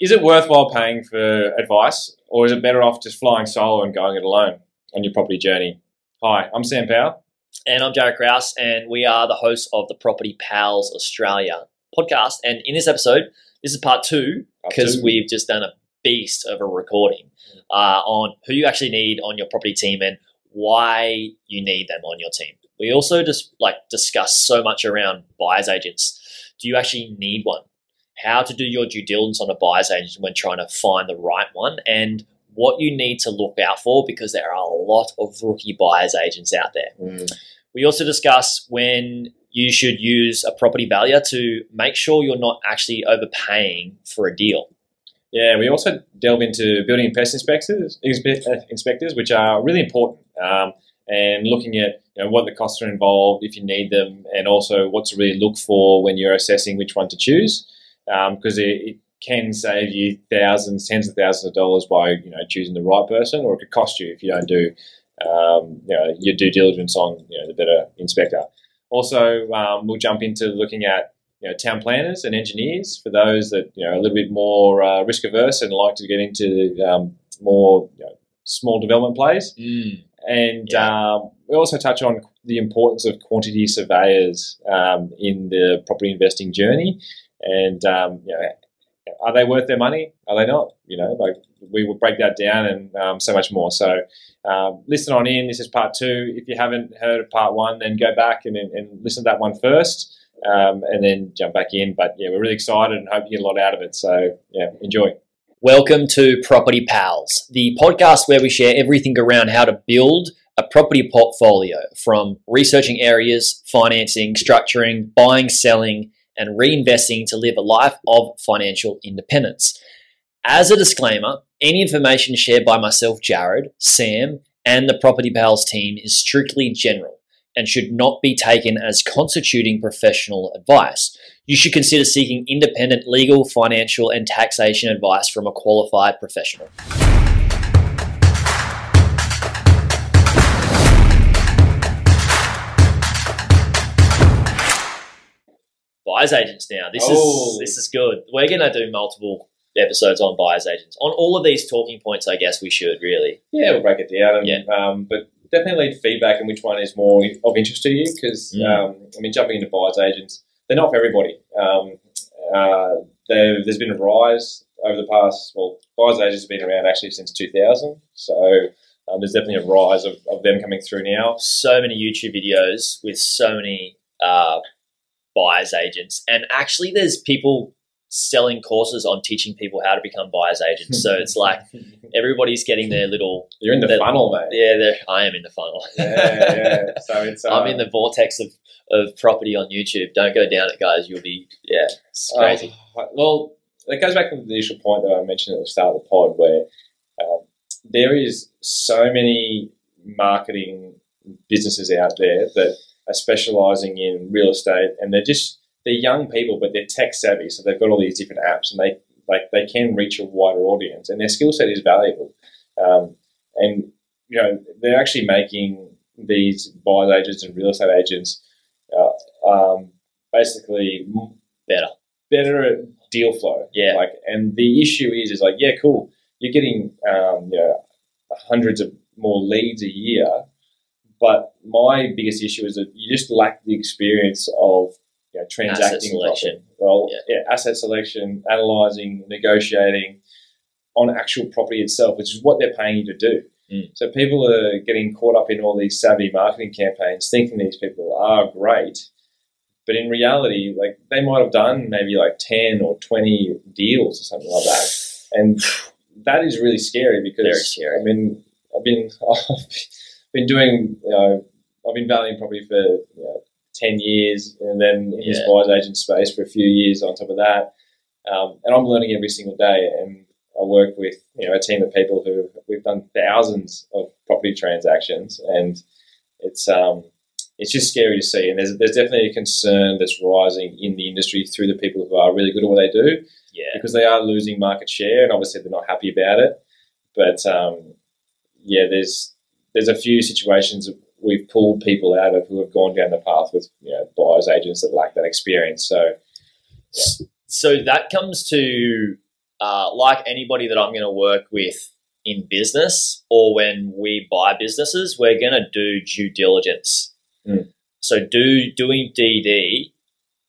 is it worthwhile paying for advice, or is it better off just flying solo and going it alone on your property journey? Hi, I'm Sam Powell. And I'm Jaryd Krause, and we are the hosts of the Property Pals Australia podcast. And in this episode, this is part two because we've just done a beast of a recording uh, on who you actually need on your property team and why you need them on your team. We also just like discuss so much around buyers agents. Do you actually need one? How to do your due diligence on a buyer's agent when trying to find the right one, and what you need to look out for because there are a lot of rookie buyers agents out there. Mm, We also discuss when you should use a property valuer to make sure you're not actually overpaying for a deal. Yeah, we also delve into building and pest inspectors, uh, inspectors, which are really important, um, and looking at you know, what the costs are involved, if you need them, and also what to really look for when you're assessing which one to choose, because it, it can save you thousands, tens of thousands of dollars by you know choosing the right person, or it could cost you if you don't do um, you know your due diligence on you know the better inspector. Also, um, we'll jump into looking at you know, town planners and engineers for those that you know are a little bit more uh, risk averse and like to get into um, more you know, small development plays. And Yeah. um, we also touch on the importance of quantity surveyors um, in the property investing journey. And um, you know, are they worth their money? Are they not? You know, like we will break that down and um, so much more. So um, listen on in. This is part two. If you haven't heard of part one, then go back and, and listen to that one first. Um, and then jump back in. But yeah, we're really excited and hope you get a lot out of it. So yeah, enjoy. Welcome to Property Pals, the podcast where we share everything around how to build a property portfolio from researching areas, financing, structuring, buying, selling, and reinvesting to live a life of financial independence. As a disclaimer, any information shared by myself, Jaryd, Sam, and the Property Pals team is strictly general and should not be taken as constituting professional advice. You should consider seeking independent legal, financial, and taxation advice from a qualified professional. Buyers agents now. This Oh. is this is good. We're gonna do multiple episodes on buyers agents. On all of these talking points, I guess we should really. Yeah, we'll break it down. And, Yeah. um, but definitely leave feedback on which one is more of interest to you because, Mm. um, I mean, jumping into buyer's agents, they're not for everybody. Um, uh, there- there's been a rise over the past, well, buyer's agents have been around actually since 2000. So um, there's definitely a rise of, of them coming through now. so many YouTube videos with so many uh, buyers agents, and actually, there's people selling courses on teaching people how to become buyers agents. So it's like everybody's getting their little You're in the That- funnel, mate. yeah. they're- I am in the funnel. Yeah, yeah. So it's. Uh, I'm in the vortex of, of property on YouTube. Don't go down it, guys. You'll be yeah, it's crazy. well, it goes back to the initial point that I mentioned at the start of the pod, where um, there is so many marketing businesses out there that are specialising in real estate, and they're just they're young people, but they're tech savvy, so they've got all these different apps, and they like they can reach a wider audience, and their skill set is valuable. Um, and you know they're actually making these buyers agents and real estate agents uh, um, basically Better. better at deal flow. Yeah. Like, and the issue is, is like, yeah, cool. You're getting, um, you know, hundreds of more leads a year, but my biggest issue is that you just lack the experience of, you know, transacting selection. Well, Yeah. yeah, asset selection, analyzing, negotiating on actual property itself, which is what they're paying you to do. Mm. So people are getting caught up in all these savvy marketing campaigns, thinking these people are great, but in reality, like they might have done maybe like ten or twenty deals or something like that, and that is really scary because Very scary. I mean, I've been I've been doing you know I've been valuing property for you know, ten years, and then in this buyer's agent space for a few years on top of that, um, and I'm learning every single day. And I work with you know a team of people who we've done thousands of property transactions, and it's um it's just scary to see. And there's there's definitely a concern that's rising in the industry through the people who are really good at what they do Yeah. because they are losing market share, and obviously they're not happy about it. But um, yeah, there's there's a few situations we've pulled people out of who have gone down the path with you know buyers agents that lack that experience. So So that comes to uh, like anybody that I'm going to work with in business or when we buy businesses, we're going to do due diligence. Mm. So, do doing DD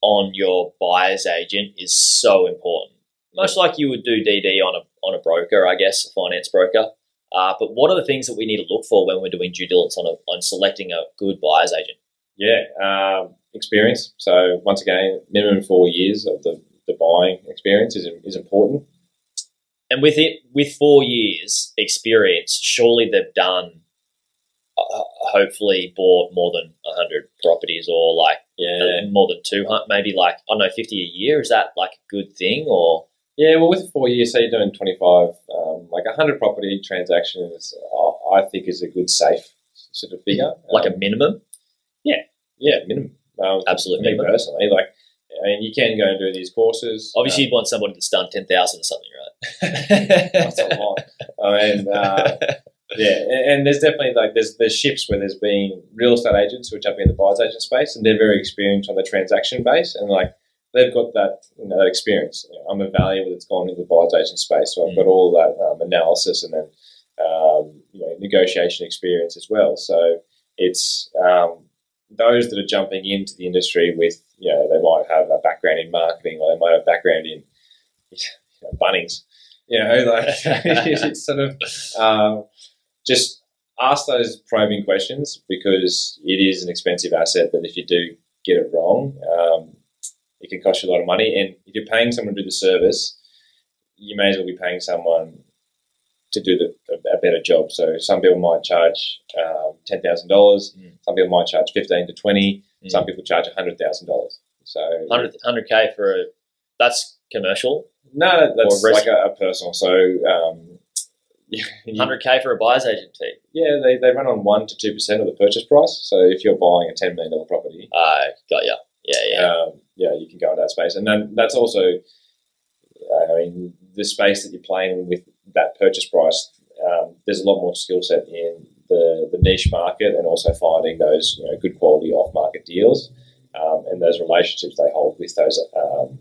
on your buyer's agent is so important. Much like you would do DD on a on a broker, I guess, a finance broker. Uh, but what are the things that we need to look for when we're doing due diligence on a, on selecting a good buyer's agent? Yeah, um, experience. So once again, minimum four years of the, the buying experience is, is important. And with it, with four years experience, surely they've done, uh, hopefully bought more than hundred properties, or like Yeah, more than two hundred, maybe like I don't know, fifty a year. Is that like a good thing, or yeah. Well, with four years, so you're doing twenty five, um, like hundred property transactions, uh, I think is a good safe sort of figure. like Um, a minimum? yeah yeah, minimum. Um, Absolute me minimum. personally, like I mean, you can go and do these courses. Obviously, um, you'd want somebody that's done ten thousand or something, right? that's a lot. I mean, uh, Yeah, and, there's definitely like there's there's shifts where there's been real estate agents which have been in the buyer's agent space, and they're very experienced on the transaction base, and like they've got that you know, that experience. You know, I'm a valuer that's gone into the buyer's space, so I've got all that um, analysis and then um, you know negotiation experience as well. So it's um, those that are jumping into the industry with you know they might have a background in marketing or they might have a background in you know, Bunnings. You know, like it's sort of um, just ask those probing questions because it is an expensive asset that if you do get it wrong, um, it can cost you a lot of money. And if you're paying someone to do the service, you may as well be paying someone to do the, a, a better job. So some people might charge um, ten thousand dollars. Mm. Some people might charge fifteen to twenty. Mm. Some people charge hundred thousand dollars. So 100 k for a that's commercial. no, that's like a, a personal. So um, you- Hundred k for a buyer's agent fee. Yeah, they, they run on one to two percent of the purchase price. So if you're buying a ten million dollar property, Uh, got ya. Yeah, yeah. um, yeah, you can go into that space, and then that's also, I mean, the space that you're playing with that purchase price. Um, there's a lot more skill set in the, the niche market, and also finding those you know good quality off market deals, um, and those relationships they hold with those, um,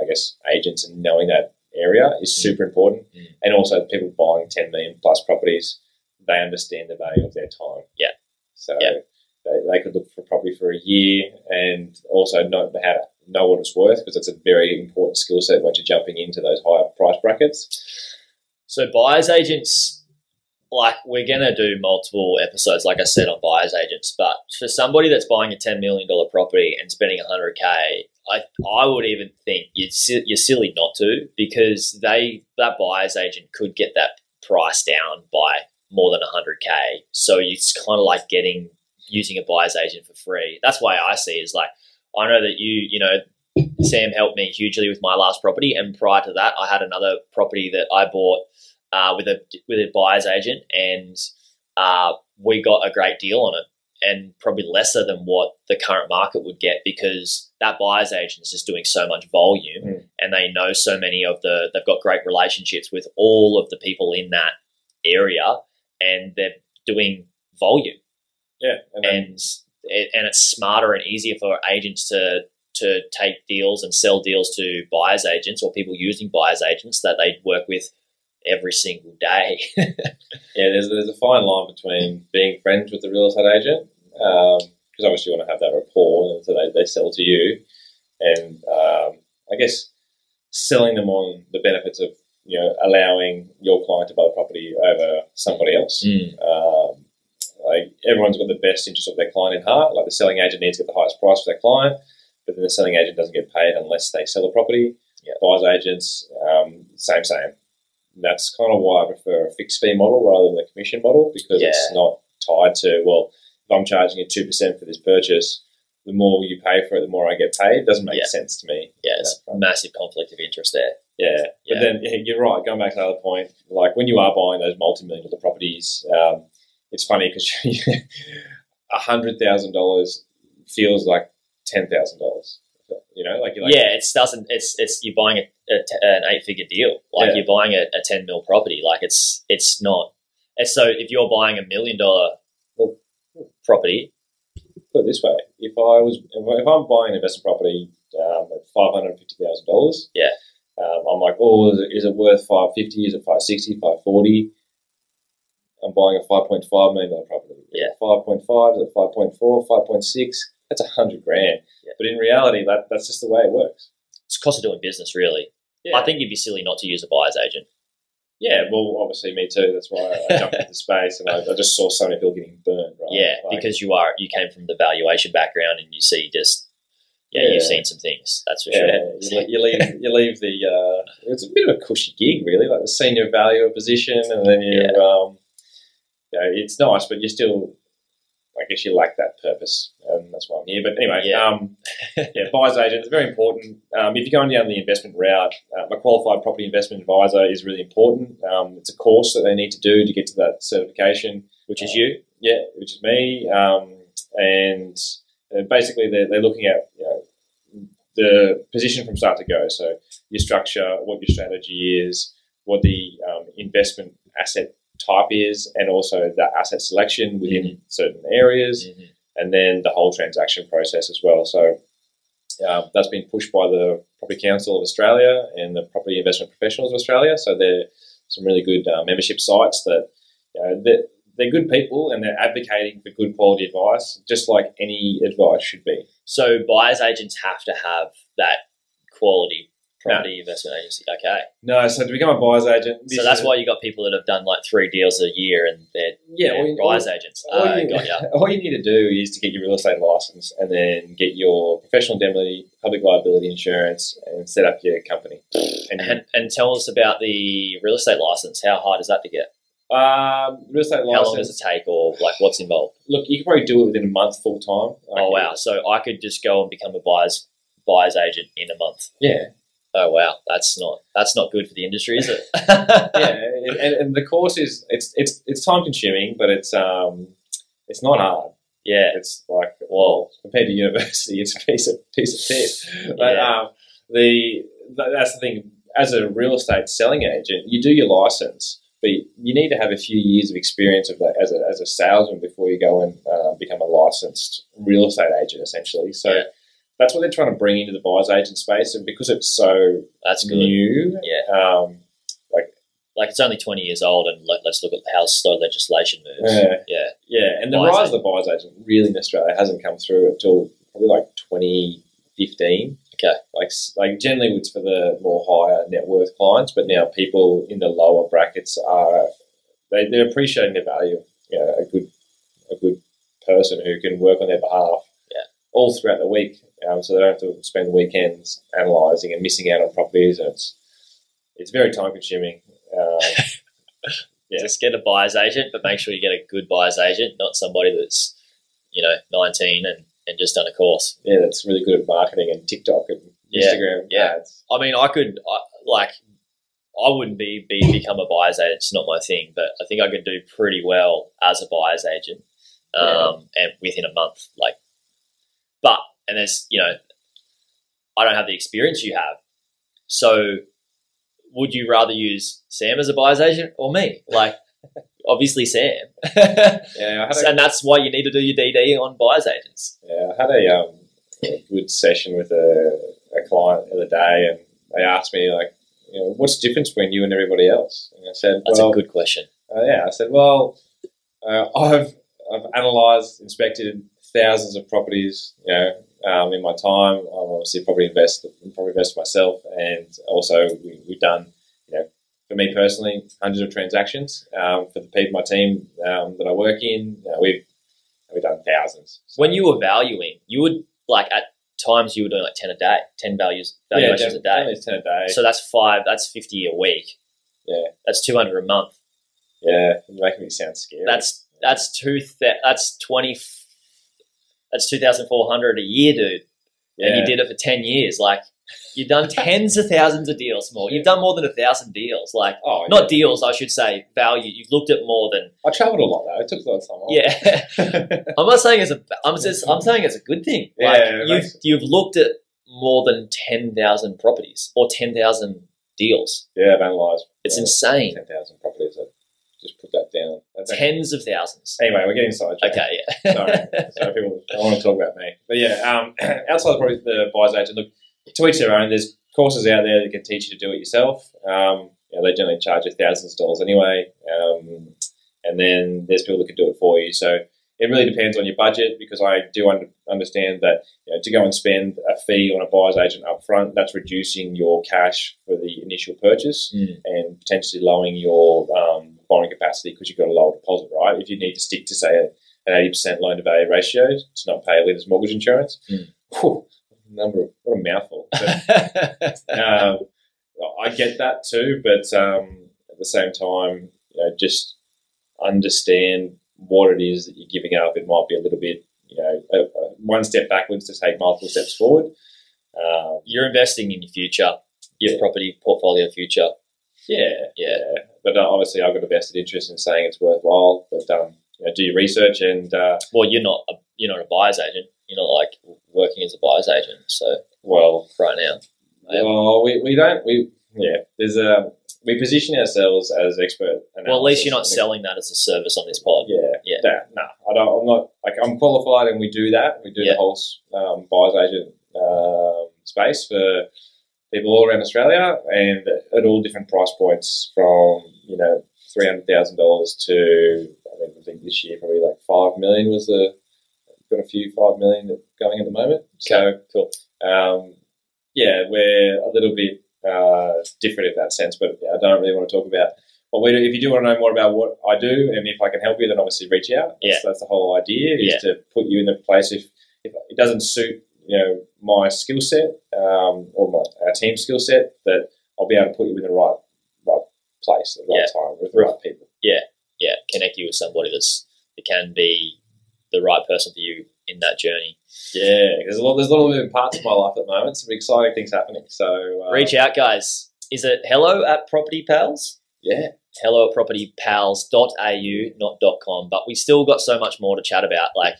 I guess, agents, and knowing that area is super important. Mm. And also, people buying ten million plus properties, they understand the value of their time. Yeah. So Yeah. They, could look for property for a year and also know how to know what it's worth because it's a very important skill set once you're jumping into those higher price brackets. So buyers agents, like we're gonna do multiple episodes, like I said, on buyers agents. But for somebody that's buying a ten million dollar property and spending hundred k, I I would even think you're you're silly not to because they that buyers agent could get that price down by more than hundred k. So it's kind of like getting using a buyer's agent for free. That's why I see is like I know that you you know Sam helped me hugely with my last property, and prior to that, I had another property that I bought uh, with a with a buyer's agent, and uh, we got a great deal on it, and probably lesser than what the current market would get because that buyer's agent is just doing so much volume, Mm. and they know so many of the. They've got great relationships with all of the people in that area, and they're doing volume Yeah, and then, and it, and it's smarter and easier for agents to to take deals and sell deals to buyers agents or people using buyers agents that they work with every single day. yeah, there's there's a fine line between being friends with the real estate agent because obviously you want to have that rapport, and so they, they sell to you, and um, I guess selling them on the benefits of you know allowing your client to buy the property over somebody else. Um, like everyone's got the best interest of their client in heart. Like the selling agent needs to get the highest price for their client, but then the selling agent doesn't get paid unless they sell the property. Yeah. Buyers agents, um, same same. That's kind of why I prefer a fixed fee model rather than a commission model because it's not tied to well, if I'm charging you two percent for this purchase, the more you pay for it, the more I get paid. It doesn't make Yeah. sense to me. yeah, it's Yeah. massive conflict of interest there. Yeah, Yeah. but then yeah, you're right. Going back to the other point, like when you are buying those multi-million dollar properties, um, it's funny because a hundred thousand dollars feels like ten thousand dollars. You know, like you're like, yeah, it doesn't. It's it's you're buying a, a t- an eight figure deal. Like Yeah. you're buying a, a ten mil property. Like it's it's not. It's so if you're buying a million dollar property, put it this way: if I was, if I'm buying an investment property um, at five hundred fifty thousand dollars, Yeah. Um, I'm like, oh, is it, is it worth 550? Is it 560, 540? I'm buying a 5.5 million dollar property. Yeah. it 5.5, is it 5.4, 5.6? That's a hundred grand. Yeah. But in reality, that, that's just the way it works. It's cost of doing business, really. Yeah. I think you'd be silly not to use a buyer's agent. Yeah, well, obviously me too. That's why I jumped into space, and I, I just saw so many people getting burned. Right? Yeah, Like, because you are you came from the valuation background and you see just yeah, Yeah. you've seen some things. That's for yeah, sure. you, you leave you leave the. Uh, it's a bit of a cushy gig, really, like the senior valuer position, and then you, Yeah. um, you know, it's nice, but you're still, I guess, you lack that purpose, and that's why I'm here. But anyway, Yeah. um, yeah, buyer's agent is very important. Um, if you're going down the investment route, um, a qualified property investment advisor is really important. Um, it's a course that they need to do to get to that certification. Which is you. Yeah, which is me. Um, and uh, basically, they're, they're looking at you know, the position from start to go. So your structure, what your strategy is, what the um, investment asset type is, and also the asset selection within certain areas, Mhm. and then the whole transaction process as well. So um, that's been pushed by the Property Council of Australia and the Property Investment Professionals of Australia. So they're some really good uh, membership sites that you know, they're, they're good people and they're advocating for good quality advice, just like any advice should be. So buyers agents have to have that quality property investment agency. Okay. No, so to become a buyer's agent, So that's why you got people that have done like three deals a year and they're, yeah, they're all you- buyers agents. all Uh, you, all you need to do is to get your real estate license and then get your professional indemnity, public liability insurance, and set up your company. And, And, and tell us about the real estate license. How hard is that to get? um, real estate license. How long does it take or like what's involved? Look, you can probably do it within a month full time. Oh wow! So I could just go and become a buyer's buyer's agent in a month. Yeah, Oh wow, that's not that's not good for the industry, is it? yeah, and, and the course is it's it's it's time consuming, but it's um it's not hard. yeah. It's like well compared to university, it's a piece of piece of piss. But Yeah. um, the that's the thing. As a real estate selling agent, you do your license, but you need to have a few years of experience of that as a as a salesman before you go and uh, become a licensed real estate agent, essentially. So. Yeah. That's what they're trying to bring into the buyer's agent space, and because it's so That's good. new, Yeah. um, Like it's only twenty years old, and let, let's look at how slow legislation moves. Yeah. yeah. Yeah, and the Buyer's rise of the buyer's agent really in Australia hasn't come through until probably like 2015. Okay. Like, like generally it's for the more higher net worth clients, but now people in the lower brackets are they, they're appreciating the value of you know, a good a good person who can work on their behalf. Yeah. All throughout the week, um, so they don't have to spend weekends analysing and missing out on properties, and it's it's very time consuming. Um, Yeah. Just get a buyer's agent, but make sure you get a good buyer's agent, not somebody that's you know nineteen and, and just done a course. yeah, that's really good at marketing and TikTok and Yeah, Instagram yeah. ads. I mean, I could I, like. I wouldn't be, be become a buyer's agent. It's not my thing, but I think I could do pretty well as a buyer's agent, um, and within a month. Like, but and there's you know, I don't have the experience you have. So, would you rather use Sam as a buyer's agent or me? Like, obviously Sam, Yeah, a, and that's why you need to do your DD on buyer's agents. yeah, I had a, um, a good session with a, a client the other day, and they asked me like, you know, what's the difference between you and everybody else? And I said, That's well, a good question. uh, yeah, I said, well, uh, I've I've analysed, inspected thousands of properties, you know, um, in my time. I'm obviously property investor, property investor myself, and also we, we've done, you know, for me personally, hundreds of transactions. Um, for the people, my team um, that I work in, you know, we've we've done thousands. So- When you were valuing, you would like at times you were doing like ten a day, ten values valuations yeah, a day. ten a day. So that's five. That's fifty a week. yeah, That's two hundred a month. yeah, you're making me sound scary. That's that's two. Th- that's twenty. That's two thousand four hundred a year, dude. yeah. And you did it for ten years. Like you've done tens of thousands of deals more. You've done more than a thousand deals. Like Oh, not deals, I should say. Value. You've looked at more than. I travelled a lot though. It took a lot of time. off. Yeah. I'm not saying it's a. I'm just. I'm saying it's a good thing. Like Yeah, you've you've looked at more than ten thousand properties or ten thousand deals. yeah, I've analysed. It's yeah, insane. Ten thousand properties. I just put that down. That's- Tens of thousands. Anyway, we're getting sidetracked. Okay, yeah. Sorry. Sorry, people. I want to talk about me. But yeah, um, outside of probably the buyer's agent, look, to each their own. There's courses out there that can teach you to do it yourself. Um, you know, they generally charge you thousands of dollars anyway. Um, and then there's people that can do it for you. So it really depends on your budget because I do un- understand that you know, to go and spend a fee on a buyer's agent up front, that's reducing your cash for the initial purchase Mm. and potentially lowering your um, borrowing capacity because you've got a lower deposit, right? If you need to stick to, say, a, an 80% loan to value ratio to not pay a lender's mortgage insurance, Mm. whew, number of, what a mouthful. But, um, I get that too, but um, at the same time, you know, just understand what it is that you're giving up. It might be a little bit, you know, a, a one step backwards to take multiple steps forward. Um, You're investing in your future, your property portfolio future. Yeah, Yeah. But uh, obviously, I've got a vested interest in saying it's worthwhile. But um, you know, do your research and uh, Well, you're not a, you're not a buyer's agent. You're not like working as a buyer's agent. So well, right now, well, we, we don't we yeah. There's a we position ourselves as expert. well, at least you're not selling that as a service on this pod. Yeah, Yeah. No, I don't. I'm not like I'm qualified, and we do that. We do Yeah. the whole um, buyer's agent um, space for people all around Australia, and at all different price points, from you know three hundred thousand dollars to I, mean, I think this year probably like five million was the got a few five million going at the moment. So cool. um, yeah, we're a little bit uh, different in that sense, but yeah, I don't really want to talk about what we do. If you do want to know more about what I do and if I can help you, then obviously reach out. Yeah. That's, that's the whole idea is Yeah. to put you in the place if, if it doesn't suit you know my skill set um, or my our team skill set, that I'll be able to put you in the right right place at the right time with the right people. Yeah, yeah. connect you with somebody that's that can be the right person for you in that journey. Yeah, there's a lot there's a lot of moving parts in my life at the moment. Some exciting things happening. So uh, Reach out, guys. Is it hello at Property Pals? Yeah, hello at propertypals.au, not dot .com. But we still got so much more to chat about. Like,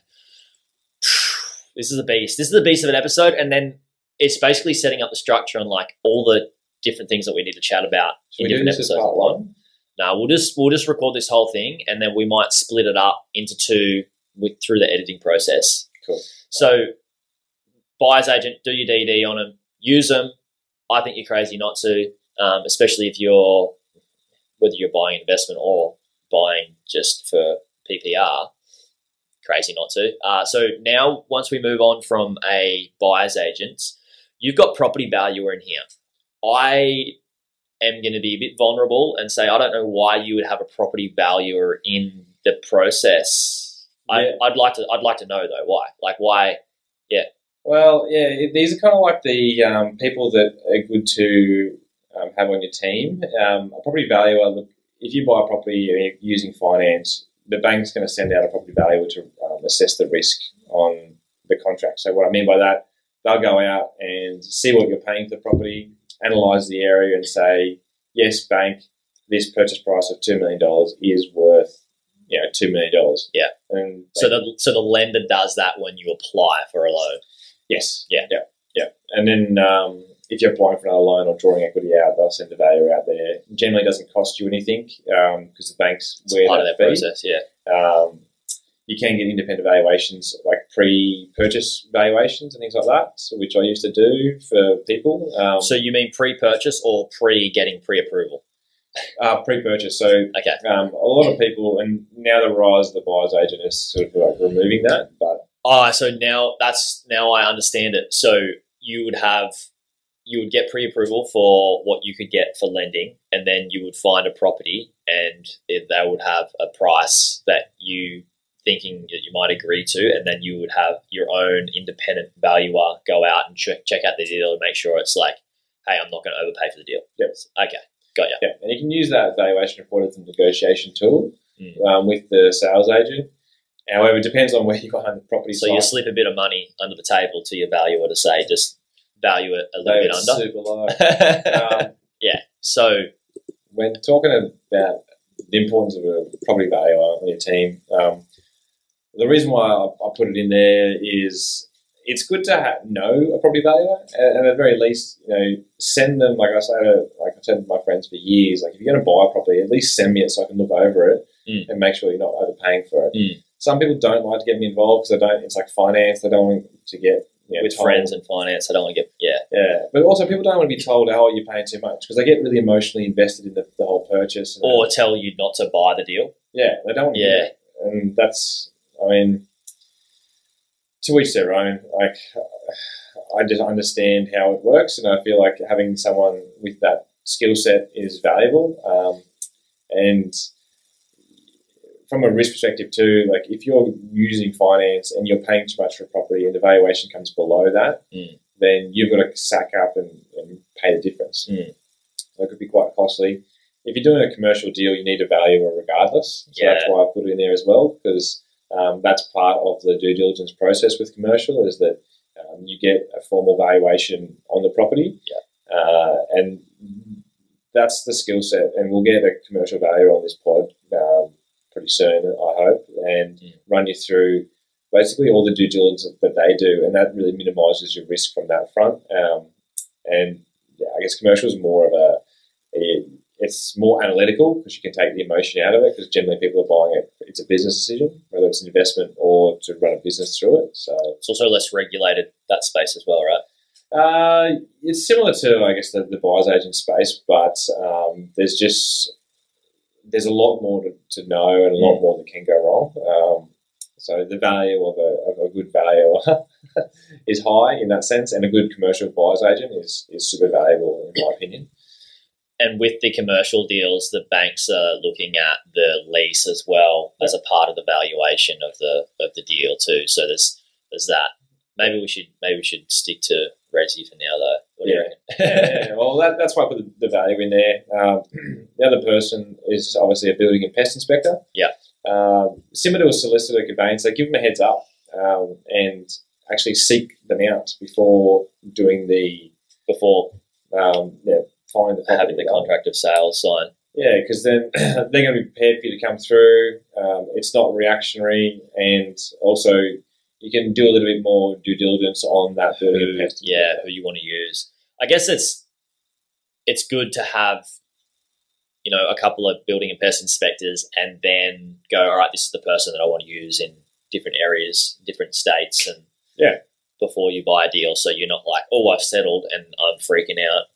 this is a beast. This is the beast of an episode. And then it's basically setting up the structure and like all the different things that we need to chat about should in different episodes. part one? No, we'll just we'll just record this whole thing and then we might split it up into two with through the editing process. Cool. So, buyer's agent, do your DD on them, use them. I think you're crazy not to, um, especially if you're whether you're buying investment or buying just for PPR. Crazy not to. Uh, so now, once we move on from a buyer's agent, you've got property valuer in here. I am going to be a bit vulnerable and say I don't know why you would have a property valuer in the process. Yeah. I, I'd like to. I'd like to know though why. Like why? Yeah. Well, yeah, these are kind of like the um, people that are good to um, have on your team. Um, a property valuer, look, if you buy a property and you're using finance, the bank's going to send out a property valuer to um, assess the risk on the contract. So, what I mean by that, they'll go out and see what you're paying for the property, analyze the area, and say, yes, bank, this purchase price of $2 million is worth you know, $2 million. Yeah. And So the so the lender does that when you apply for a loan. Yes. Yeah. Yeah. Yeah. And then um, if you're applying for another loan or drawing equity out, they'll send a valuer out there. Generally, doesn't cost you anything because the banks It's wear part of that their fee. process. Yeah. Um, you can get independent valuations like pre-purchase valuations and things like that, so, which I used to do for people. Um, So you mean pre-purchase or pre getting pre-approval? uh, pre-purchase. So Okay. um, a lot of people, and now the rise of the buyer's agent is sort of like removing that, but Ah, so now that's now I understand it. So you would have you would get pre-approval for what you could get for lending, and then you would find a property, and it, they would have a price that you thinking that you might agree to, and then you would have your own independent valuer go out and check check out the deal and make sure it's like, hey, I'm not going to overpay for the deal. Yep. Okay, got you. Yeah, and you can use that valuation report as a negotiation tool Mm. um, with the sales agent. However, it depends on where you are on the property So site. you slip a bit of money under the table to your valuer to say just value it a little They bit under. super low. um, yeah. so when talking about the importance of a property valuer on your team, um, the reason why I, I put it in there is it's good to ha- know a property valuer, and, and at the very least, you know, send them. Like I say, to, like I've said to my friends for years, like if you're going to buy a property, at least send me it so I can look over it Mm. and make sure you're not overpaying for it. Mm. Some people don't like to get me involved because they don't. It's like finance; they don't want to get know, with told- friends and finance. I don't want to get yeah. Yeah, but also people don't want to be told, "Oh, you're paying too much," because they get really emotionally invested in the, the whole purchase. Or tell you not to buy the deal. yeah, they don't. Want to do Yeah. that. and that's, I mean, to each their own. Like, I just understand how it works, and I feel like having someone with that skill set is valuable. Um, and from a risk perspective too, like if you're using finance and you're paying too much for a property and the valuation comes below that, Mm. then you've got to sack up and, and pay the difference. Mm. So it could be quite costly. If you're doing a commercial deal, you need a valuer regardless. So Yeah. that's why I put it in there as well because um, that's part of the due diligence process with commercial is that um, you get a formal valuation on the property. Yeah. Uh, and that's the skill set. And we'll get a commercial valuer on this pod um, pretty soon, I hope, and Mm. run you through basically all the due diligence that they do. And that really minimises your risk from that front. Um, and yeah, I guess commercial is more of a, a it's more analytical because you can take the emotion out of it because generally people are buying it it's a business decision whether it's an investment or to run a business through it so It's also less regulated that space as well, right? uh, it's similar to I guess the, the buyer's agent space but um, there's just there's a lot more to, to know and a lot more that can go wrong um, so the value of a, of a good valuer is high in that sense and a good commercial buyer's agent is, is super valuable in my opinion And with the commercial deals, the banks are looking at the lease as well as a part of the valuation of the of the deal too. So there's there's that. Maybe we should maybe we should stick to Resi for now though. Yeah. yeah, well, that, that's why I put the, the value in there. Um, the other person is obviously a building and pest inspector. Yeah. Um, similar to a solicitor conveyancer, give them a heads up um, and actually seek them out before doing the Before um, yeah find the having the contract of sales signed. Yeah, because then they're going to be prepared for you to come through. Um, it's not reactionary, and also you can do a little bit more due diligence on that building and Who, pest. yeah, who you want to use. I guess it's it's good to have you know a couple of building and pest inspectors, and then go. All right, this is the person that I want to use in different areas, different states, and Yeah. Before you buy a deal, so you're not like, oh, I've settled and I'm freaking out,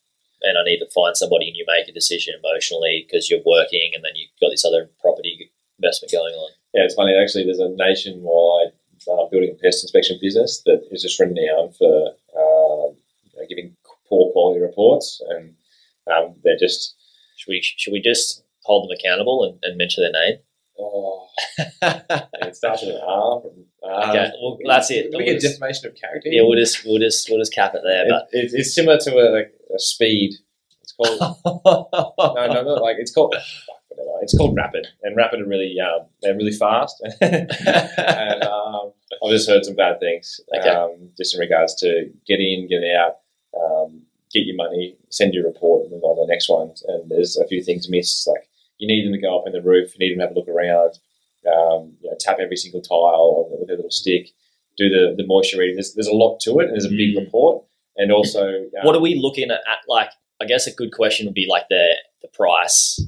and I need to find somebody, and you make a decision emotionally because you're working, and then you've got this other property investment going on. Yeah, it's funny. Actually, there's a nationwide uh, building and pest inspection business that is just renowned for um, you know, giving poor quality reports, and um, they're just Should we should we just hold them accountable and, and mention their name? oh, it starts with an R. Um, Okay, well, that's it. We get defamation of character. Yeah, we'll just we'll just we'll just cap it there. It- But it- it's similar to a, like a speed. It's called no, no, no. Like it's called. It's called rapid, and rapid are really um, they're really fast. and um, I've just heard some bad things, Okay. um, just in regards to get in, get out, um, get your money, send your report, and move on to the next one. And there's a few things missed. Like you need them to go up in the roof, you need them to have a look around, um, you know, tap every single tile with a little stick, do the, the moisture reading. There's, there's a lot to it, and there's a big Mm. report. And also, um, what are we looking at, at? Like, I guess a good question would be like the the price.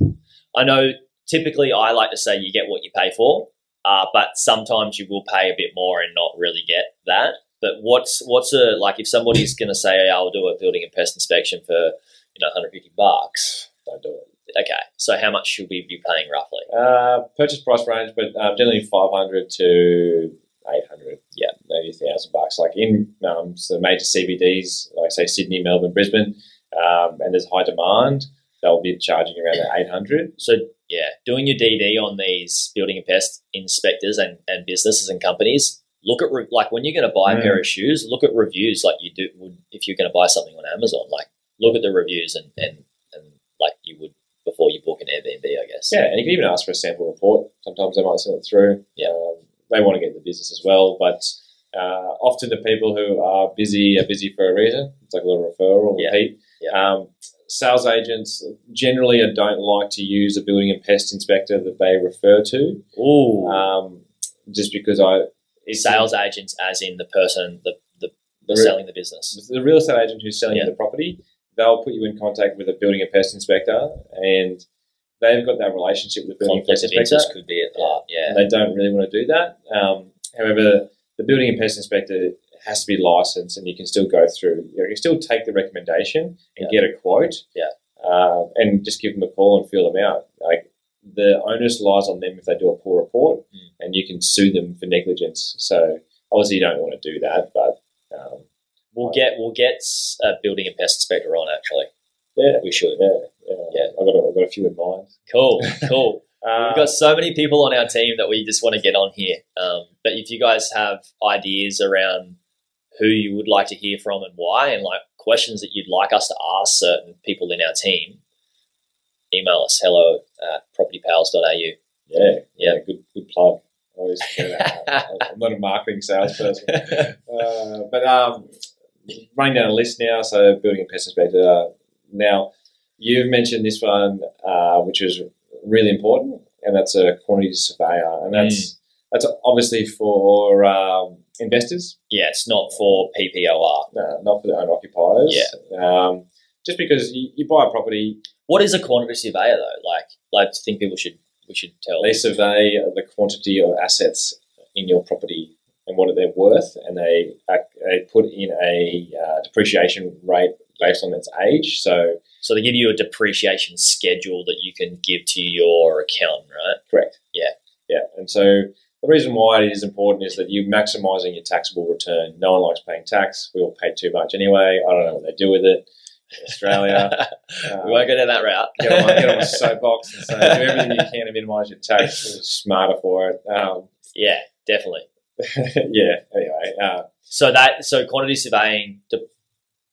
I know typically I like to say you get what you pay for, uh, but sometimes you will pay a bit more and not really get that. But what's what's a like if somebody's going to say hey, I'll do a building and pest inspection for you know 150 bucks? don't do it. Okay, so how much should we be paying roughly? Uh, purchase price range, but um, generally 500 to 800. Yeah. Maybe 1,000 bucks. Like in um, so major CBDs, like say Sydney, Melbourne, Brisbane, um, and there's high demand, they'll be charging around 800. So yeah, doing your DD on these building and pest inspectors and, and businesses and companies. Look at re- like when you're going to buy a Mm. pair of shoes. Look at reviews like you do would if you're going to buy something on Amazon. Like look at the reviews and and, and like you would before you book an Airbnb. I guess. Yeah, and you can even ask for a sample report. Sometimes they might send it through. Yeah. Um, they want to get the business as well, but uh, often the people who are busy are busy for a reason. It's like a little referral, Yeah. repeat. Yeah. Um, sales agents generally don't like to use a building and pest inspector that they refer to, Ooh. um, just because I it's Sales agents, as in the person the the, the The re- selling the business. the real estate agent who's selling you Yeah. the property. They'll put you in contact with a building and pest inspector, and they've got that relationship with the building and pest of inspector. could be at the heart. Yeah. and they don't really want to do that. Um, however, the building and pest inspector has to be licensed, and you can still go through. You, know, you can still take the recommendation and get a quote. Yeah. Uh, and just give them a call and feel them out. Like the onus lies on them if they do a poor report, Mm. and you can sue them for negligence. So obviously you don't want to do that, but um, We'll get we'll get a building and pest inspector on. Actually, yeah, we should. yeah, yeah, Yeah. I've got a, I've got a few in mind. Cool, cool. Uh, We've got so many people on our team that we just want to get on here. Um, but if you guys have ideas around who you would like to hear from and why, and like questions that you'd like us to ask certain people in our team, email us hello at propertypals.au. yeah, Yeah. good, good plug. Always I'm not a marketing salesperson. Uh, but um, running down a list now. So building a pest inspector. Uh, now you've mentioned this one, uh, which is really important, and that's a quantity surveyor, and that's that's obviously for um, investors, yeah, it's not for PPOR. no, not for the owner occupiers. Yeah. Um, just because you, you buy a property, What is a quantity surveyor though? Like, like I think people should we should tell. they survey the quantity of assets in your property and what they're worth, and they they put in a uh, depreciation rate based on its age. So So they give you a depreciation schedule that you can give to your accountant, right? Correct. Yeah. Yeah. And so the reason why it is important is that you're maximising your taxable return. No one likes paying tax. We all pay too much anyway. I don't know what they do with it. Australia. Uh, we won't go down that route. get, on get on my soapbox and say, do everything you can to minimise your tax. Smarter for it. Um, yeah, definitely. yeah. Anyway. Uh, So that so quantity surveying de-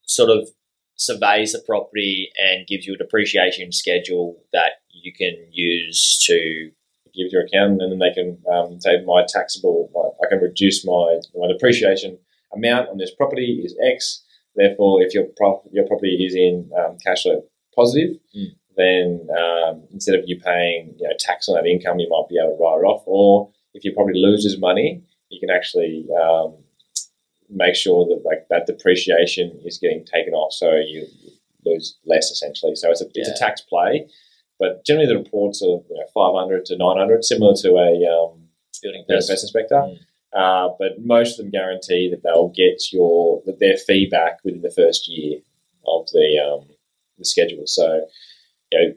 sort of surveys the property and gives you a depreciation schedule that you can use to give your accountant, and then they can um, say my taxable, my, I can reduce my my depreciation amount on this property is X. Therefore, if your pro- your property is in um, cash flow positive, Mm. then um, instead of you paying you know tax on that income, you might be able to write it off. Or if your property loses money, you can actually um, make sure that like that depreciation is getting taken off, so you lose less essentially. So it's a it's a tax play. But generally, the reports are you know, 500 to 900, similar to a um, building pest. pest inspector. Mm. Uh, but most of them guarantee that they'll get your that their feedback within the first year of the um, the schedule. So, you know,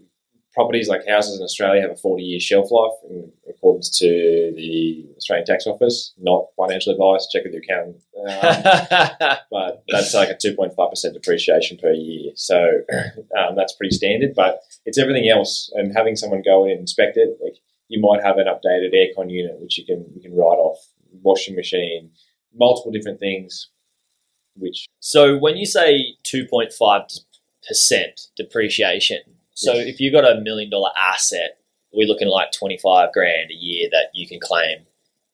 properties like houses in Australia have a 40 year shelf life in accordance to the Australian Tax Office. Not financial advice. Check with your accountant. Um, but that's like a 2.5% depreciation per year. So um, that's pretty standard, but it's everything else. And having someone go in and inspect it, like you might have an updated aircon unit, which you can you can write off, washing machine, multiple different things, which so when you say two point five percent depreciation, so Yes. if you've got a million dollar asset, we're looking at like twenty five grand a year that you can claim.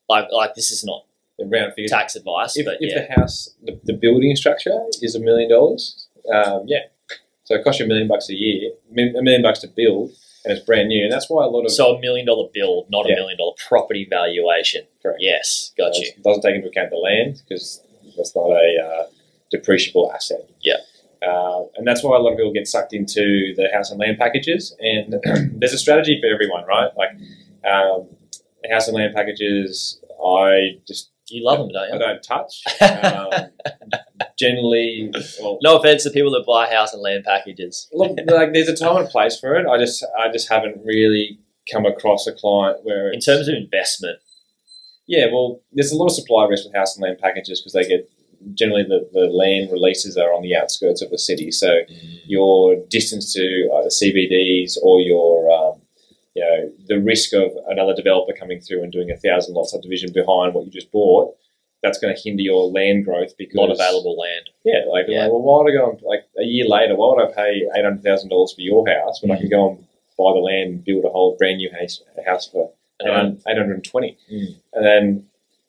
Like like this is not round figures. tax advice, If, but if yeah. the house, the, the building structure is a million dollars, um, yeah. So it costs you a million bucks a year, a million bucks to build, and it's brand new. And that's why a lot of So a million dollar bill, not a Yeah. million dollar property valuation. Correct. Yes, got Uh, you. it doesn't take into account the land because that's not a uh, depreciable asset. Yeah. Uh, and that's why a lot of people get sucked into the house and land packages. And there's a strategy for everyone, right? Like um, house and land packages, I just You love them, don't you? I don't touch. Um, generally, well, No offense to people that buy house and land packages. look, like there's a time and place for it. I just I just haven't really come across a client where In terms of investment, Yeah, well, there's a lot of supply risk with house and land packages because they get generally the, the land releases are on the outskirts of the city. So your distance to either CBDs or your, you know, the risk of another developer coming through and doing a thousand lot subdivision behind what you just bought, that's going to hinder your land growth because not available land. Yeah, like, Yeah. like, well, why would I go and, like a year later? Why would I pay eight hundred thousand dollars for your house when I can go and buy the land and build a whole brand new house, house for Um, eight hundred and twenty? Mm. And then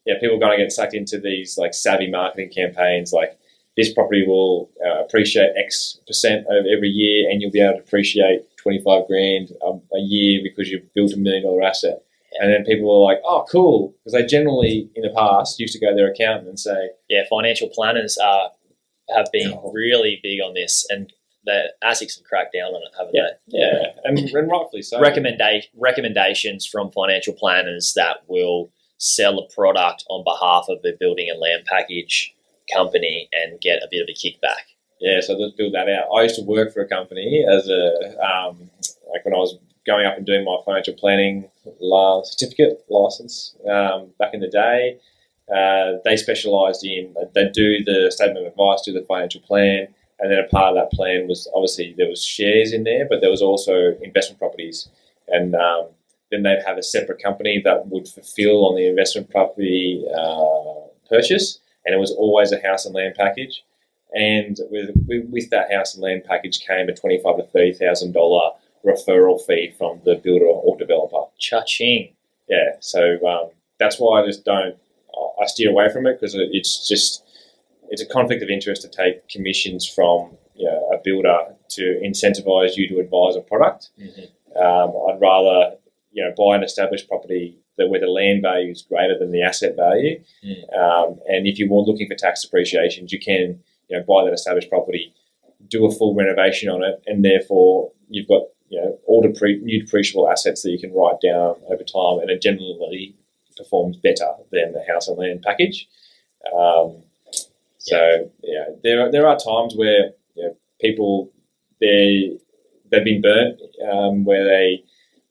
yeah, people are going to get sucked into these like savvy marketing campaigns, like this property will uh, appreciate X percent of every year, and you'll be able to appreciate twenty five grand um, a year because you've built a million dollar asset. And then people are like, "Oh, cool," because they generally in the past used to go to their accountant and say, yeah, financial planners are have been Oh. really big on this, and the ASICs have cracked down on it, haven't Yeah. they? "Yeah," and, and rightfully so. Recommenda- recommendations from financial planners that will sell a product on behalf of a building and land package company and get a bit of a kickback. Yeah, so let's build that out. I used to work for a company as a um, like when I was going up and doing my financial planning la- certificate license um, back in the day. Uh, they specialised in they do the statement of advice, do the financial plan, and then a part of that plan was obviously there was shares in there, but there was also investment properties, and um, then they'd have a separate company that would fulfil on the investment property uh, purchase, and it was always a house and land package. And with, with, that house and land package came a twenty five to thirty thousand dollar referral fee from the builder or developer. Cha-ching. Yeah, so um, that's why I just don't. I steer away from it because it's just it's a conflict of interest to take commissions from you know, a builder to incentivize you to advise a product. Mm-hmm. Um, I'd rather you know buy an established property that where the land value is greater than the asset value, Mm. um, and if you were looking for tax depreciations, you can you know buy that established property, do a full renovation on it, and therefore you've got you know all depre- new depreciable assets that you can write down over time, and it generally performs better than the house and land package. Um, so yeah, there are, there are times where you know, people they they've been burnt um, where they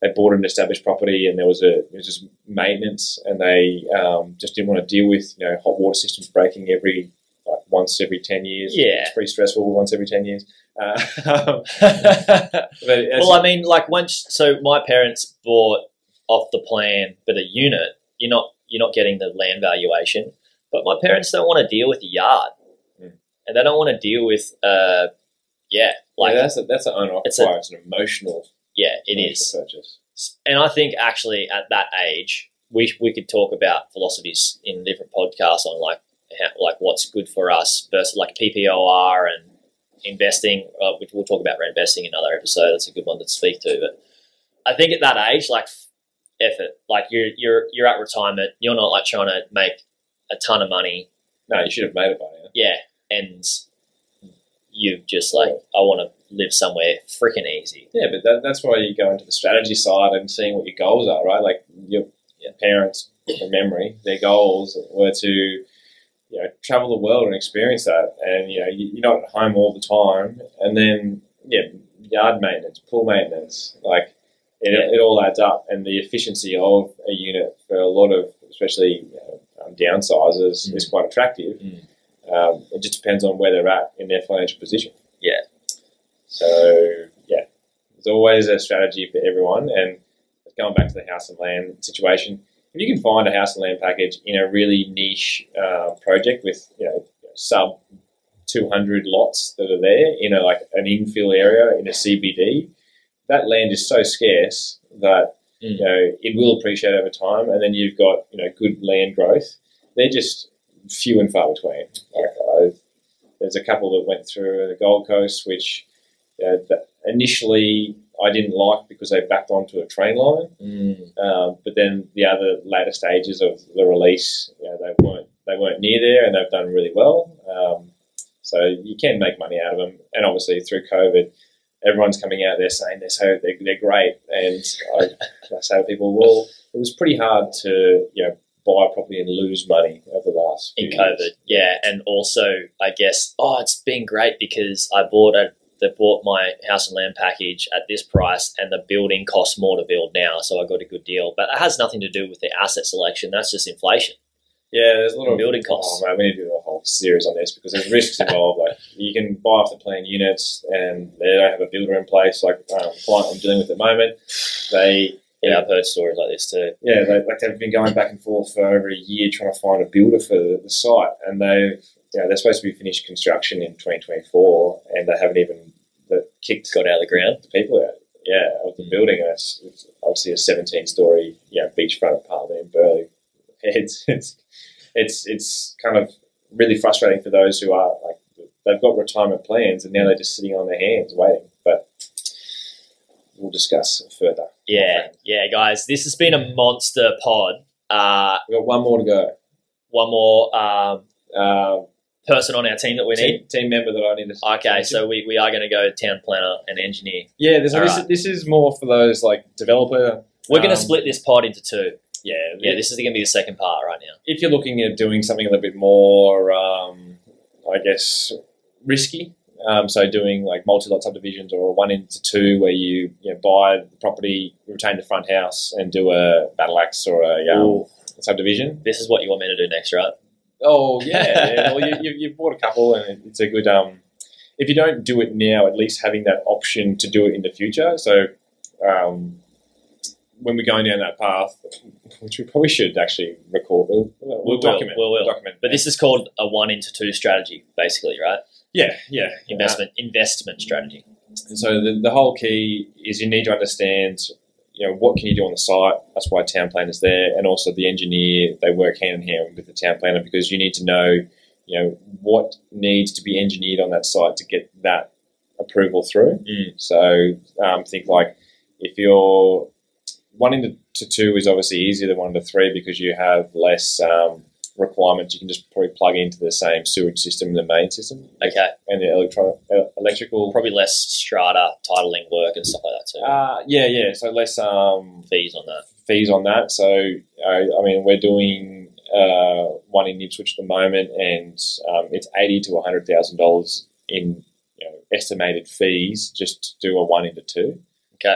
they bought an established property and there was a there was just maintenance and they um, just didn't want to deal with you know hot water systems breaking every like once every ten years. Yeah. it's pretty stressful once every ten years. Uh, well, I mean, like once. So my parents bought off the plan, but a unit. You're not you're not getting the land valuation. But my parents don't want to deal with the yard, Mm. and they don't want to deal with. Uh, yeah, like yeah, that's a, that's an owner It's a- It's an emotional. yeah, it emotional is. purchase. And I think actually at that age, we we could talk about philosophies in different podcasts on like like what's good for us versus like PPOR and investing. Uh, which we'll talk about reinvesting in another episode. That's a good one to speak to. But I think at that age, like effort, like you're you're you're at retirement. You're not like trying to make a ton of money. No, you should have made it by now. Yeah, and you just like I want to live somewhere freaking easy. Yeah, but that, that's why you go into the strategy side and seeing what your goals are, right? Like your, your parents, from memory, their goals were to, you know, travel the world and experience that. And, you know, you, you're not at home all the time. And then, yeah, yard maintenance, pool maintenance, like it, Yeah. it all adds up. And the efficiency of a unit for a lot of, especially know, um, downsizers, Mm. is quite attractive. Mm. Um, it just depends on where they're at in their financial position. Yeah. So yeah, there's always a strategy for everyone. And going back to the house and land situation, if you can find a house and land package in a really niche uh, project with you know sub 200 lots that are there in a like an infill area in a CBD, that land is so scarce that Mm. you know it will appreciate over time. And then you've got you know good land growth. They're just few and far between. Like I, there's a couple that went through the Gold Coast, which you know, initially I didn't like because they backed onto a train line. Mm. Um, but then the other later stages of the release, you know, they weren't they weren't near there, and they've done really well. Um, so you can make money out of them, and obviously through COVID, everyone's coming out there saying they're so they're, they're great, and I, I say to people, well, it was pretty hard to you know buy property and lose money over the last in COVID. years. Yeah, and also I guess oh, it's been great because I bought a they bought my house and land package at this price, and the building costs more to build now, so I got a good deal. But it has nothing to do with the asset selection. That's just inflation. Yeah, there's a lot of Building costs. Oh, man, we need to do a whole series on this because there's risks involved. Like you can buy off the plan units, and they don't have a builder in place. Like um, client I'm dealing with at the moment, they Yeah, I've heard stories like this too. yeah, they, like they've been going back and forth for over a year trying to find a builder for the, the site, and they've know, they're supposed to be finished construction in 2024, and they haven't even the, kicked Got out of the ground. the people out. Yeah, of the building, and it's, it's obviously a 17 story you know, beachfront apartment in Burleigh. It's it's it's it's kind of really frustrating for those who are like they've got retirement plans and now they're just sitting on their hands waiting. But we'll discuss further. Yeah, yeah, guys, this has been a monster pod. Uh, We've got one more to go. one more um, Um, person on our team that we need. team, team member that I need to. Okay, so we, we are going to go town planner and engineer. yeah, this, this, right. this is more for those like developer. We're going to um, split this pod into two. Yeah, Yeah, this is going to be the second part right now. if you're looking at doing something a little bit more um, I guess, risky. Um, so doing like multi-lot subdivisions or one into two where you, you know, buy the property, retain the front house, and do a battle axe or a um, subdivision. this is what you want me to do next, right? Oh yeah, yeah. well you, you, you've bought a couple, and it's a good. Um, if you don't do it now, at least having that option to do it in the future. So um, when we're going down that path, which we probably should actually record, we'll, we'll, We will, document. will. document. But this is called a one into two strategy, basically, right? yeah, yeah, Investment investment strategy. And so the, the whole key is you need to understand, you know, what can you do on the site. That's why town planner's there, and also the engineer. They work hand in hand with the town planner because you need to know, you know, what needs to be engineered on that site to get that approval through. Mm. So um, think like if you're one into two is obviously easier than one into three because you have less um, requirements. You can just probably plug into the same sewage system in the main system Okay. and the electro- uh, electrical. Probably less strata titling work and stuff like that too. Uh, yeah, yeah. So less um, Fees on that. fees on that. So uh, I mean, we're doing uh, one in Ipswich at the moment, and um, it's eighty to hundred thousand dollars in you know, estimated fees just to do a one into two. Okay.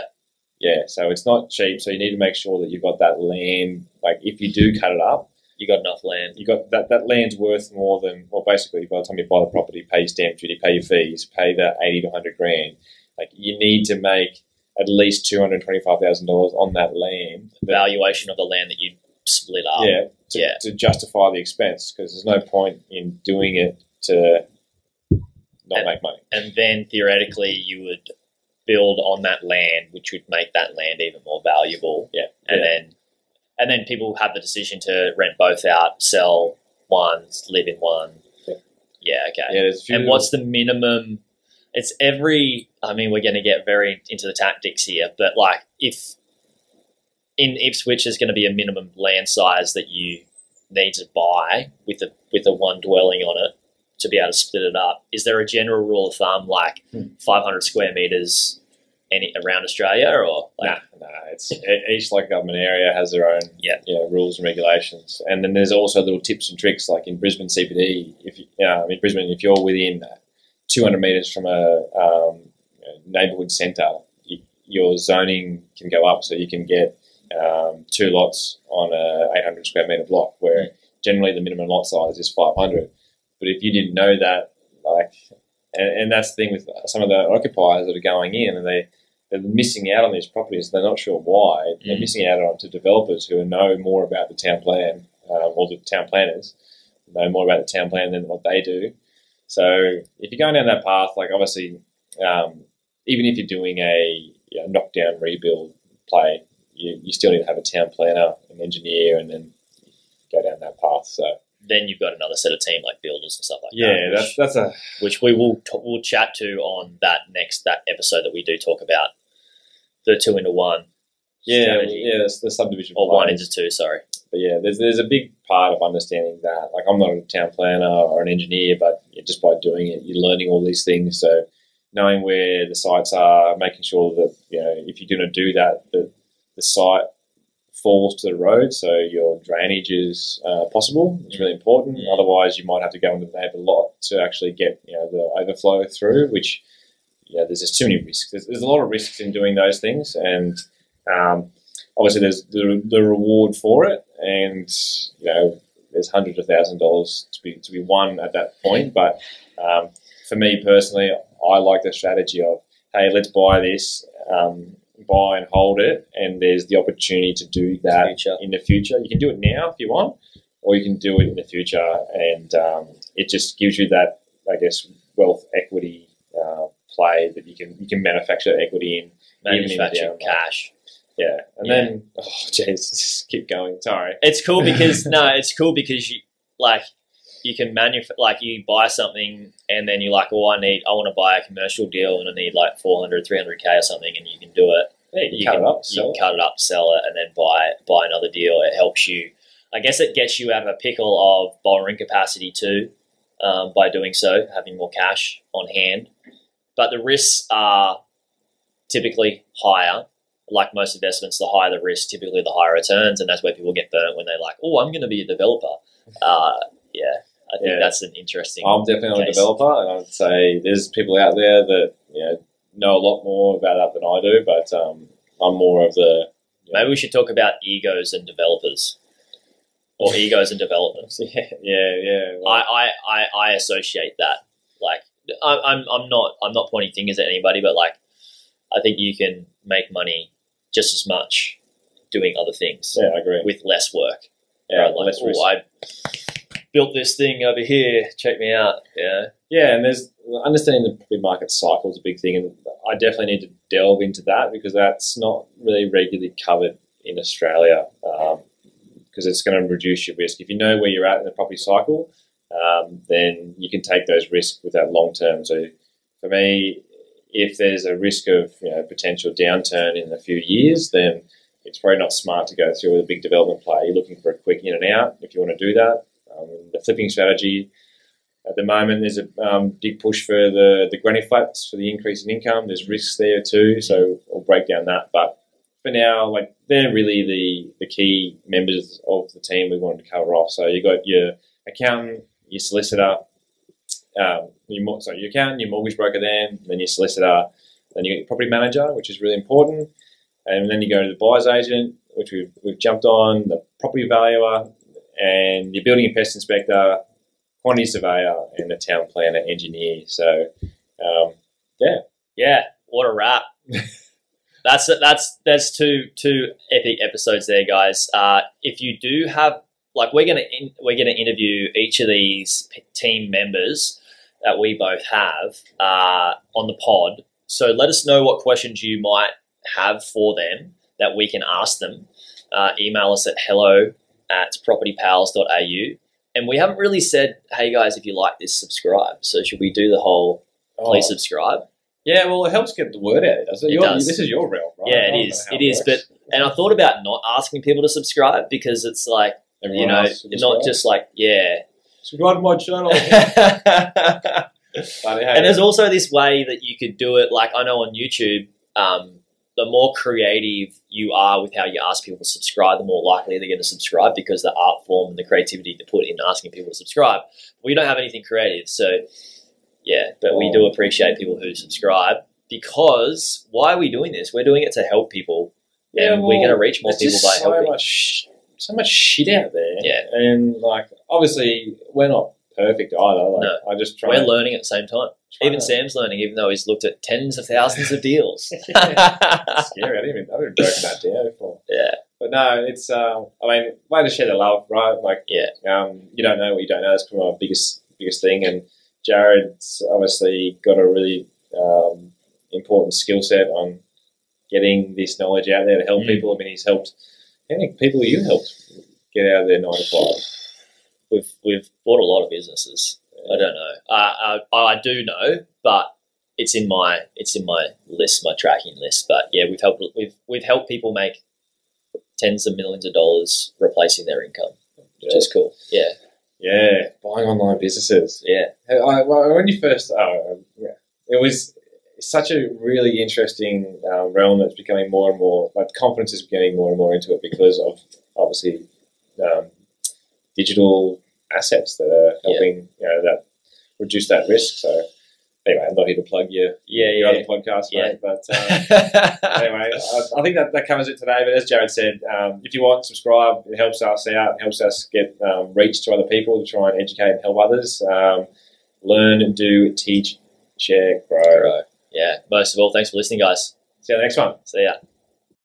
Yeah, so it's not cheap. So you need to make sure that you've got that land. Like if you do cut it up, You got enough land. you got that that land's worth more than well, basically by the time you buy the property, pay your stamp duty, pay your fees, pay the eighty to hundred grand. Like you need to make at least two hundred twenty five thousand dollars on that land. The valuation of the land that you split up. yeah, to, Yeah. to justify the expense because there's no point in doing it to not And- make money. And then theoretically you would build on that land, which would make that land even more valuable. Yeah, And yeah. then and then people have the decision to rent both out, sell one, live in one. Yeah. Yeah, okay. Yeah, there's And what's the minimum? It's every. I mean, we're going to get very into the tactics here, but like if in Ipswich is going to be a minimum land size that you need to buy with a with a one dwelling on it to be able to split it up. Is there a general rule of thumb like Hmm. 500 square meters any around Australia or like Nah, nah. It's each like government area has their own Yeah. you know, rules and regulations, and then there's also little tips and tricks like in Brisbane CBD. If you, you know, I mean Brisbane, if you're within 200 meters from a um, neighborhood centre, you, your zoning can go up, so you can get um, two lots on a 800 square meter block, where generally the minimum lot size is 500. But if you didn't know that, like, and, and that's the thing with some of the occupiers that are going in, and they they're missing out on these properties. They're not sure why. They're Mm. missing out on to developers who know more about the town plan, uh, or the town planners know more about the town plan than what they do. So if you're going down that path, like obviously, um, even if you're doing a you know, knockdown rebuild play, you, you still need to have a town planner, an engineer, and then go down that path. So then you've got another set of team like builders and stuff like yeah, that. that's that's a which we will t- we'll chat to on that next that episode that we do talk about the two into one yeah strategy. yeah. That's the subdivision or one into two. Sorry. But yeah, there's there's a big part of understanding that. Like I'm not a town planner or an engineer, but just by doing it, you're learning all these things. So knowing where the sites are, making sure that you know if you're going to do that, the the site falls to the road, so your drainage is uh, possible. It's really important. Mm. Otherwise, you might have to go into the neighbour lot to actually get you know the overflow through, which yeah, there's just too many risks. There's, there's a lot of risks in doing those things, and um, obviously there's the, the reward for it, and you know there's hundreds of thousand dollars to be to be won at that point. But um, for me personally, I like the strategy of hey, let's buy this, um, buy and hold it, and there's the opportunity to do that Future. in the future. You can do it now if you want, or you can do it in the future, and um, it just gives you that I guess wealth equity uh, play that you can you can manufacture equity in. Even in the Manufactured down cash. Yeah, and Yeah. then oh jeez, just keep going. Sorry. It's cool because no, it's cool because you like you can manufacture like you buy something and then you're like, oh, I need I want to buy a commercial deal and I need like 400, 300 k or something, and you can do it. Yeah, you, You cut can, it up, you sell can cut it up, sell it, and then buy buy another deal. It helps you. I guess it gets you out of a pickle of borrowing capacity too, um, by doing so, having more cash on hand. But the risks are typically higher. Like most investments, the higher the risk, typically the higher returns, and that's where people get burnt when they're like, "Oh, I'm going to be a developer." Uh, yeah, I think Yeah. that's an interesting. I'm definitely not a developer, and I'd say there's people out there that you know know a lot more about that than I do. But um, I'm more of the Maybe we should talk about egos and developers, or egos and developers. yeah, yeah, yeah. well, I, I, I, I associate that. Like, I, I'm, I'm not, I'm not pointing fingers at anybody, but like, I think you can make money just as much doing other things yeah, I agree. with less work. yeah, right? Like, less risk. I built this thing over here. Check me out. Yeah. Yeah, and there's understanding the property market cycle is a big thing, and I definitely need to delve into that because that's not really regularly covered in Australia um, because it's going to reduce your risk. If you know where you're at in the property cycle, um, then you can take those risks with that long term. So for me, if there's a risk of you know potential downturn in a few years, then it's probably not smart to go through with a big development play. You're looking for a quick in and out if you want to do that. Um, the flipping strategy at the moment, there's a um, big push for the, the granny flats for the increase in income. There's risks there too, so we'll break down that. But for now, like they're really the, the key members of the team we wanted to cover off. So you got your accountant, your solicitor, um, your, sorry, your accountant, your mortgage broker, then then your solicitor, then your property manager, which is really important, and then you go to the buyer's agent, which we've, we've jumped on, the property valuer, and your building and pest inspector, quantity surveyor, and the town planner engineer. So, um, Yeah. What a wrap. that's that's that's two two epic episodes there, guys. Uh, if you do have like we're gonna in, we're gonna interview each of these team members that we both have uh, on the pod. So let us know what questions you might have for them that we can ask them. Uh, email us at hello at propertypals.au. And we haven't really said, hey guys, if you like this, subscribe. So should we do the whole please oh, subscribe? yeah, well, it helps get the word out. Doesn't it? It Your- does. This is your realm, right? Yeah, it is. how It is, works. And I thought about not asking people to subscribe because it's like, Everyone you know, not subscribe. just like, yeah. subscribe to my channel. and there's also this way that you could do it. Like I know on YouTube, um, the more creative you are with how you ask people to subscribe, the more likely they're going to subscribe because the art form and the creativity to put in asking people to subscribe. We don't have anything creative, so yeah. But we do appreciate people who subscribe because why are we doing this? We're doing it to help people, Yeah, and we're going to reach more people by so helping. much, so much shit out there. Yeah. and like obviously we're not perfect either. Like, No. I just try. We're learning at the same time. Even to- Sam's learning, even though he's looked at tens of thousands of deals. It's scary. I didn't even. I haven't broken that down before. yeah, But no, it's. Um, I mean, way to share the love, right? Like, Yeah. Um, you don't know what you don't know. That's probably my biggest biggest thing. And Jaryd's obviously got a really um, important skill set on getting this knowledge out there to help Mm. people. I mean, he's helped. How many people you helped get out of their nine to five? we've we've bought a lot of businesses. I don't know. Uh, I, I do know, but it's in my it's in my list, my tracking list. But yeah, we've helped we've we've helped people make tens of millions of dollars replacing their income, which is cool. Yeah, Yeah, buying online businesses. yeah, I, well, when you first, oh, yeah, it was such a really interesting uh, realm that's becoming more and more. Like confidence is getting more and more into it because of obviously um, digital assets that are helping you know that reduce that risk. So anyway, I'm not here to plug your yeah, your yeah. other podcast, Yeah. mate, but. Uh, anyway, I, I think that, that covers it today. But as Jaryd said, um, if you want, subscribe. It helps us out. It helps us get um, reach to other people to try and educate and help others. Um, learn and do, teach, share, grow. Right. Yeah. Most of all, thanks for listening, guys. See you on the next one. See ya.